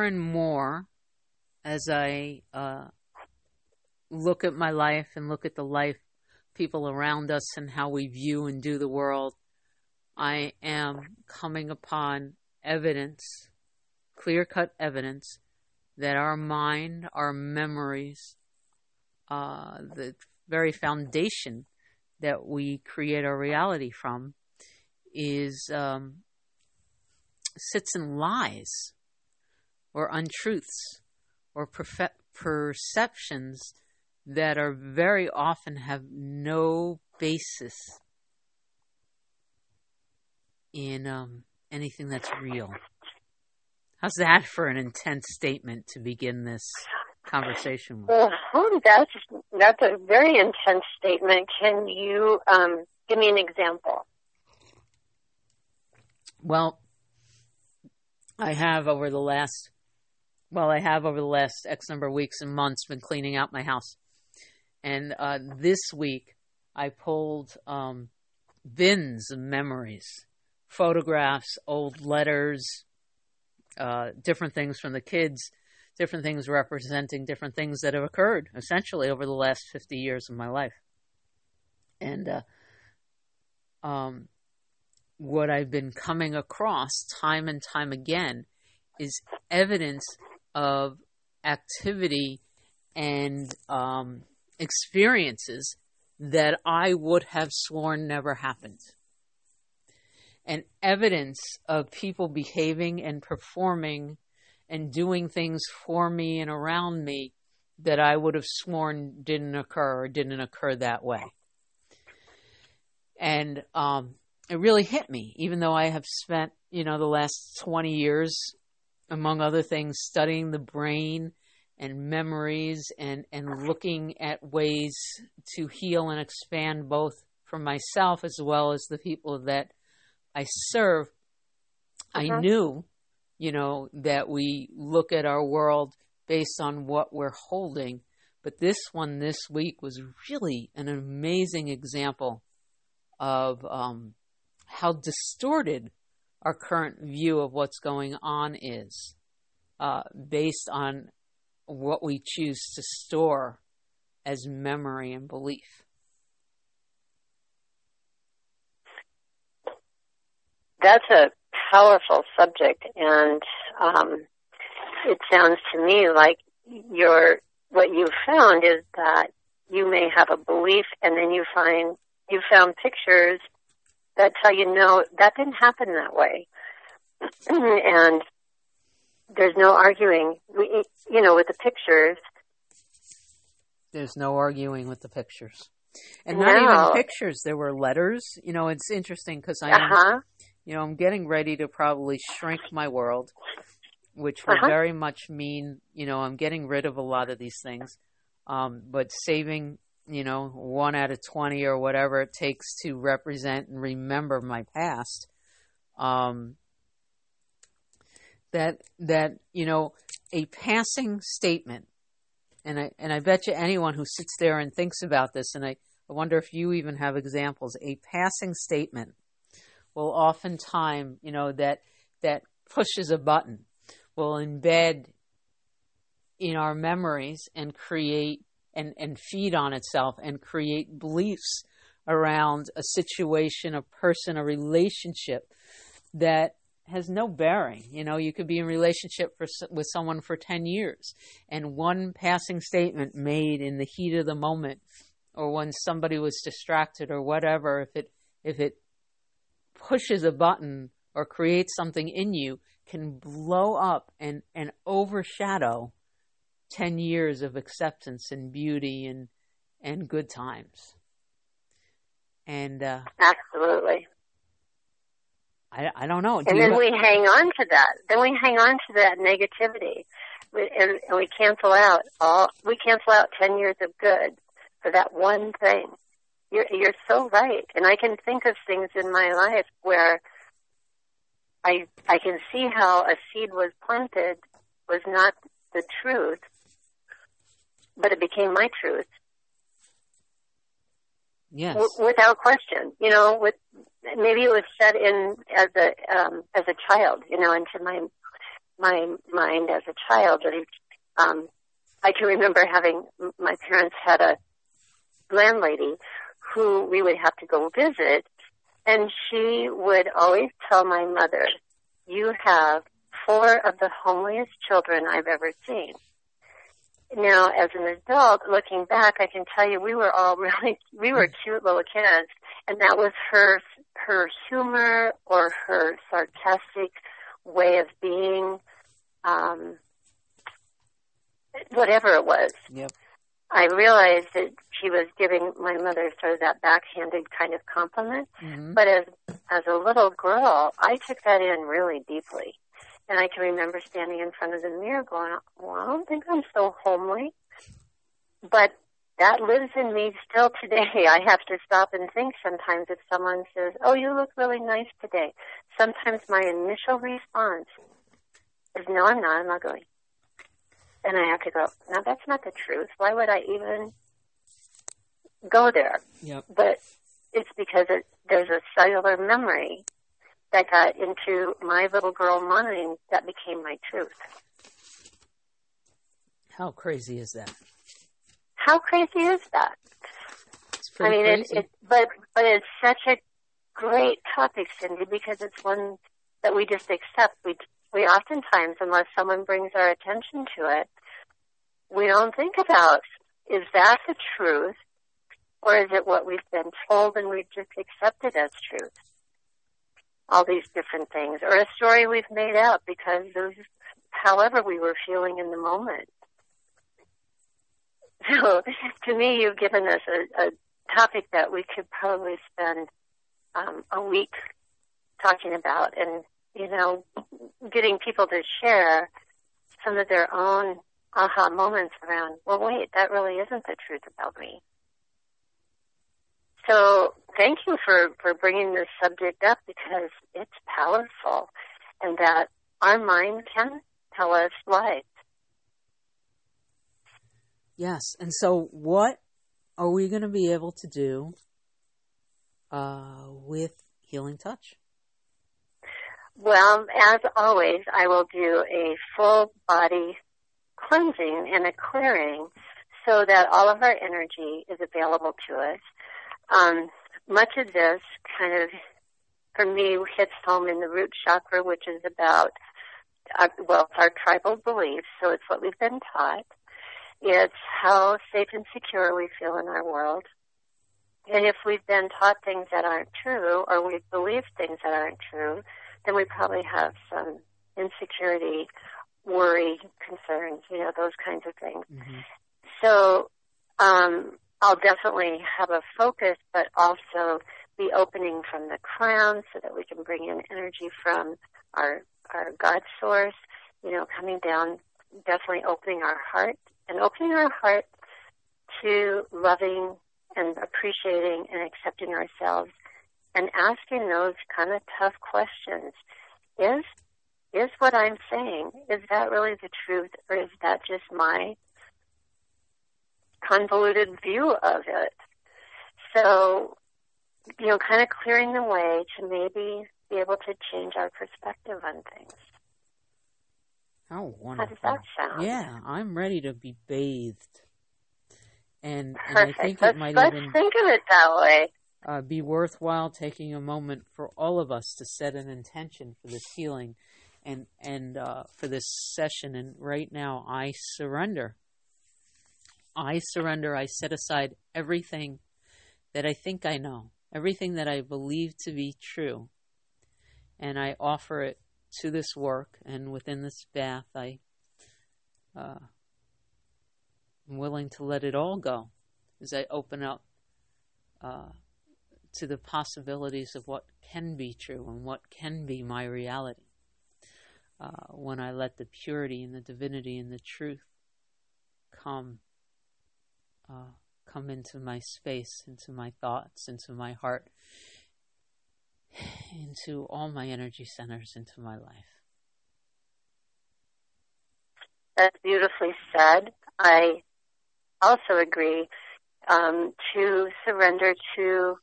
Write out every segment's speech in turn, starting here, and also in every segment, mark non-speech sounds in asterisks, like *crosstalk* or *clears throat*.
more and more as I uh, look at my life and look at the life people around us and how we view and do the world, I am coming upon evidence, clear cut evidence, that our mind, our memories, uh, the very foundation that we create our reality from, is um, sits in lies or untruths or perfe- perceptions that are very often have no basis in um, anything that's real. How's that for an intense statement to begin this conversation with? Well, that's that's a very intense statement. Can you um, give me an example? Well, I have over the last well, I have over the last X number of weeks and months been cleaning out my house. And uh, this week, I pulled um, bins of memories, photographs, old letters, uh, different things from the kids, different things representing different things that have occurred essentially over the last 50 years of my life. And uh, um, what I've been coming across time and time again is evidence of activity and um, experiences that I would have sworn never happened. And evidence of people behaving and performing and doing things for me and around me that I would have sworn didn't occur or didn't occur that way. And um, it really hit me, even though I have spent, you know, the last 20 years among other things, studying the brain and memories and, and looking at ways to heal and expand both for myself as well as the people that I serve. Uh-huh. I knew, you know, that we look at our world based on what we're holding. But this one this week was really an amazing example of um, how distorted our current view of what's going on is uh, based on what we choose to store as memory and belief. That's a powerful subject, and um, it sounds to me like your what you found is that you may have a belief, and then you find you found pictures that's how you know that didn't happen that way. *clears throat* and there's no arguing, we, you know, with the pictures. There's no arguing with the pictures. And not even pictures, there were letters. You know, it's interesting because I'm, uh-huh. you know, I'm getting ready to probably shrink my world, which will uh-huh. very much mean, you know, I'm getting rid of a lot of these things, um, but saving you know, one out of 20 or whatever it takes to represent and remember my past. Um, that, that, you know, a passing statement, and I, and I bet you anyone who sits there and thinks about this, and I, I wonder if you even have examples, a passing statement will oftentimes, you know, that, that pushes a button will embed in our memories and create and, and feed on itself and create beliefs around a situation, a person, a relationship that has no bearing. You know, you could be in relationship for, with someone for 10 years and one passing statement made in the heat of the moment or when somebody was distracted or whatever, if it, if it pushes a button or creates something in you, can blow up and, and overshadow 10 years of acceptance and beauty and and good times and uh, absolutely I, I don't know. Do and then we hang on to that. Then we hang on to that negativity, we, and, and we cancel out all. We cancel out ten years of good for that one thing. You're you're so right, and I can think of things in my life where I I can see how a seed was planted was not the truth, but it became my truth. Yes. W- without question, you know, with maybe it was set in as a um, as a child, you know, into my my mind as a child. And um, I can remember having my parents had a landlady who we would have to go visit, and she would always tell my mother, "You have four of the homeliest children I've ever seen." Now, as an adult, looking back, I can tell you we were all *laughs* really, we were cute little kids, and that was her, her humor or her sarcastic way of being, um, whatever it was. Yep. I realized that she was giving my mother sort of that backhanded kind of compliment. Mm-hmm. But as as a little girl, I took that in really deeply. And I can remember standing in front of the mirror going, well, I don't think I'm so homely. But that lives in me still today. *laughs* I have to stop and think sometimes if someone says, oh, you look really nice today. Sometimes my initial response is, no, I'm not. I'm not going. And I have to go, no, that's not the truth. Why would I even go there? Yep. But it's because it, there's a cellular memory that got into my little girl mind that became my truth. How crazy is that? How crazy is that? I mean, it, it, but but it's such a great topic, Cindy, because it's one that we just accept. We we oftentimes, unless someone brings our attention to it, we don't think about is that the truth, or is it what we've been told and we've just accepted as truth? All these different things, or a story we've made up because of however we were feeling in the moment. *laughs* So, *laughs* to me, you've given us a, a topic that we could probably spend um, a week talking about, and you know, getting people to share some of their own aha moments around. Well, wait, that really isn't the truth about me. So, thank you for for bringing this subject up because it's powerful, and that our mind can tell us lies. Yes. And so, what are we going to be able to do uh, with Healing Touch? Well, as always, I will do a full body cleansing and a clearing so that all of our energy is available to us. Um, much of this kind of, for me, hits home in the root chakra, which is about, uh, well, it's our tribal beliefs, so it's what we've been taught. It's how safe and secure we feel in our world. And if we've been taught things that aren't true, or we've believed things that aren't true, then we probably have some insecurity, worry, concerns, you know, those kinds of things. Mm-hmm. So, um, I'll definitely have a focus, but also be opening from the crown so that we can bring in energy from our, our God source, you know, coming down, definitely opening our heart and opening our heart to loving and appreciating and accepting ourselves and asking those kind of tough questions. Is is what I'm saying, is that really the truth or is that just my convoluted view of it? So, you know, kind of clearing the way to maybe be able to change our perspective on things. How wonderful. How does that sound? Yeah, I'm ready to be bathed. And, and I think let's, it might let's even think of it that way. uh, be worthwhile taking a moment for all of us to set an intention for this healing and and uh, for this session. And right now, I surrender. I surrender. I set aside everything that I think I know, everything that I believe to be true, and I offer it to this work. And within this bath, I uh, am willing to let it all go as I open up. Uh, to the possibilities of what can be true and what can be my reality. Uh, when I let the purity and the divinity and the truth come, uh, come into my space, into my thoughts, into my heart, into all my energy centers, into my life. That's beautifully said. I also agree um, to surrender to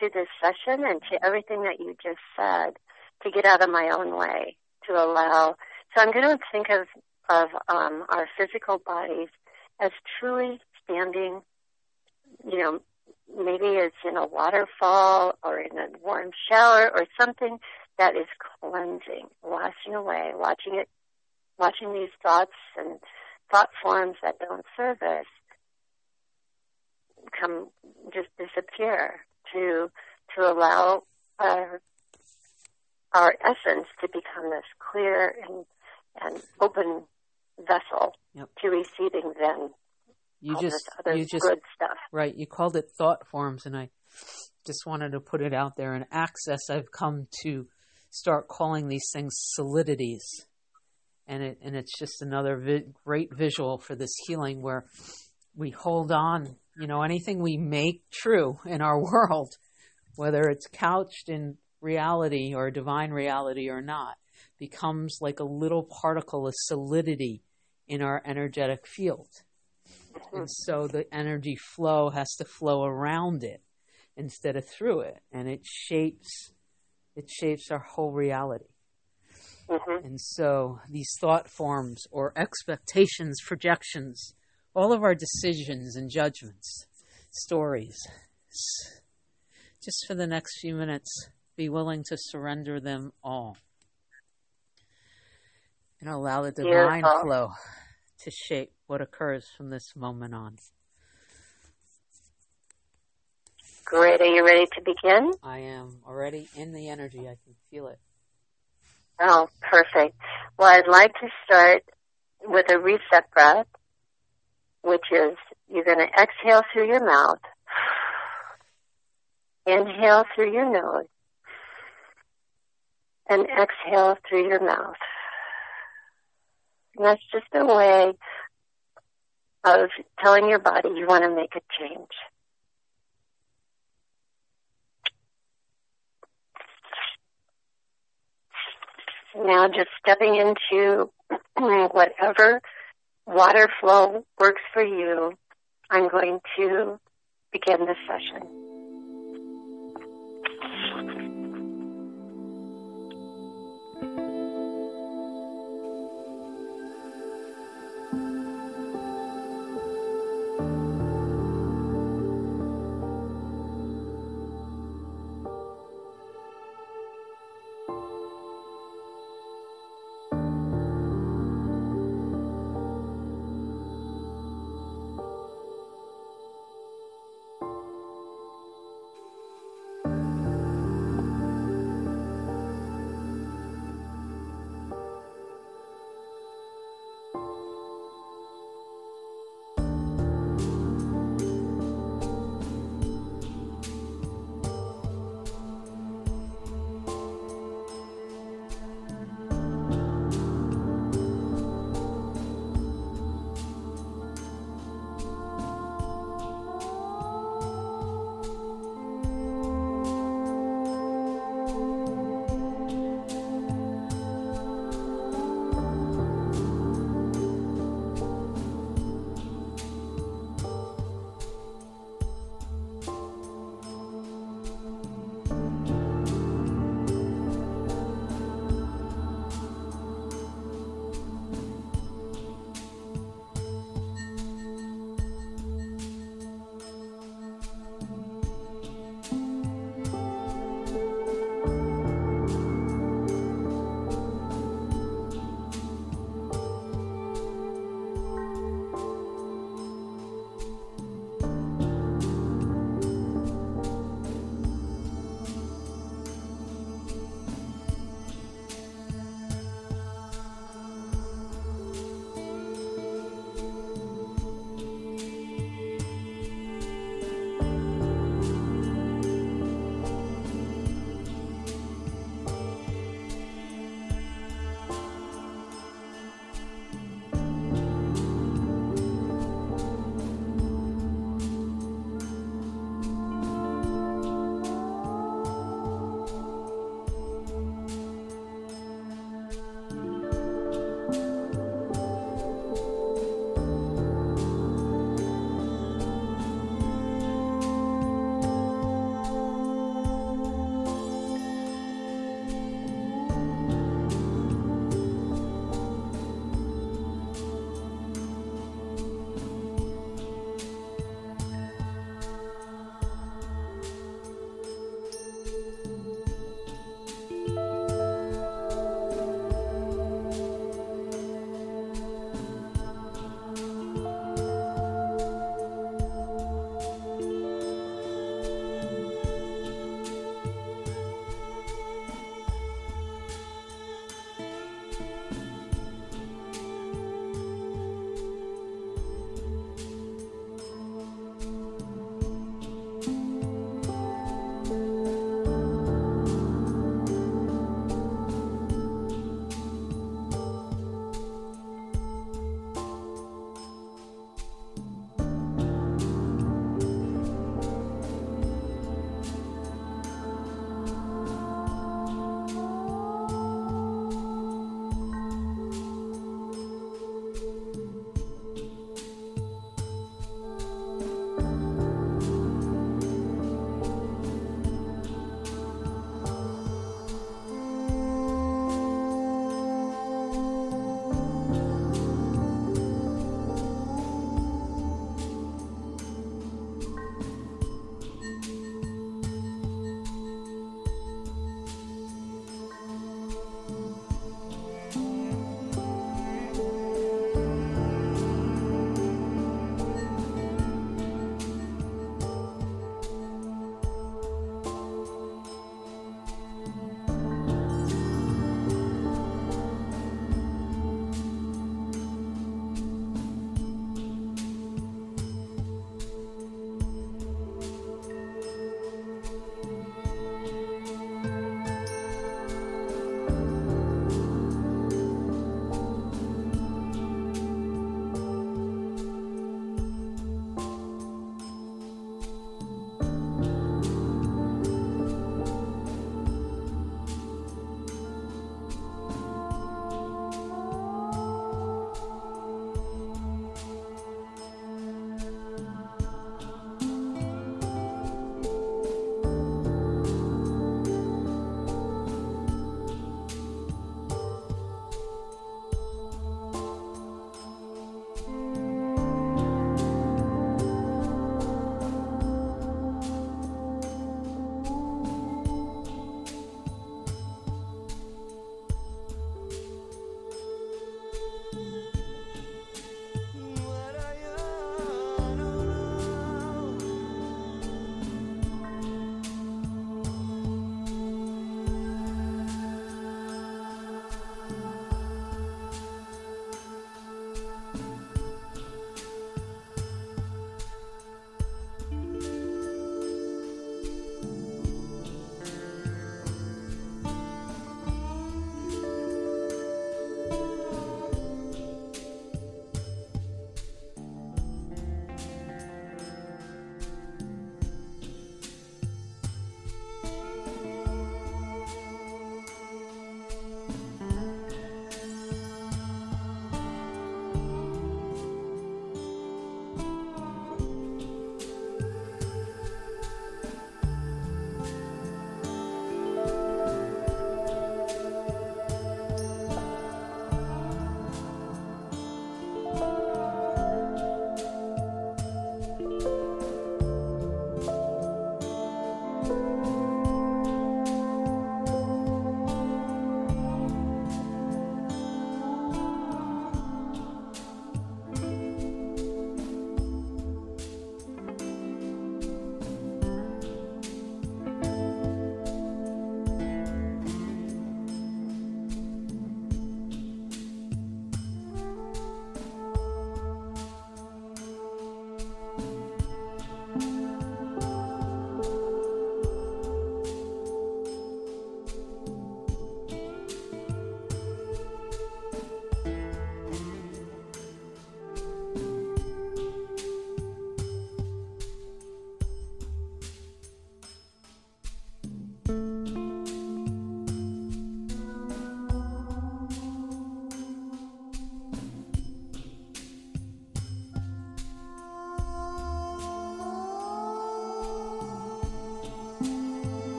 to this session and to everything that you just said, to get out of my own way, to allow So I'm going to think of of um, our physical bodies as truly standing, you know, maybe it's in a waterfall or in a warm shower or something that is cleansing, washing away, watching it, watching these thoughts and thought forms that don't serve us come just disappear to to allow our our essence to become this clear and and open vessel Yep. to receiving then You just you just good stuff. right. You called it thought forms, and I just wanted to put it out there. and access, I've come to start calling these things solidities, and it and it's just another vi- great visual for this healing where we hold on. You know, anything we make true in our *laughs* world, whether it's couched in reality or divine reality or not, becomes like a little particle of solidity in our energetic field. And so the energy flow has to flow around it instead of through it. And it shapes it shapes our whole reality. hmm And so these thought forms or expectations, projections, all of our decisions and judgments, stories just for the next few minutes, be willing to surrender them all. And allow the divine Beautiful. flow to shape what occurs from this moment on. Great. Are you ready to begin? I am already in the energy. I can feel it. Oh, perfect. Well, I'd like to start with a reset breath, which is you're going to exhale through your mouth, inhale through your nose, and exhale through your mouth. And that's just a way of telling your body you want to make a change. Now just stepping into whatever water flow works for you, I'm going to begin this session.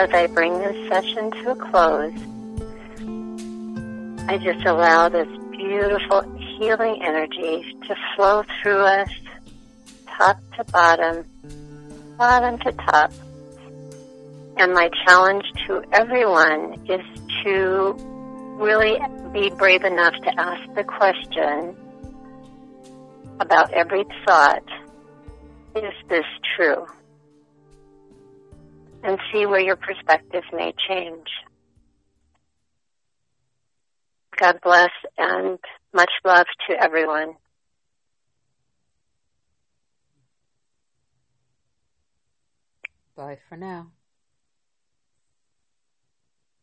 As I bring this session to a close, I just allow this beautiful healing energy to flow through us, top to bottom, bottom to top. And my challenge to everyone is to really be brave enough to ask the question about every thought, is this true? And see where your perspective may change. God bless and much love to everyone. Bye for now.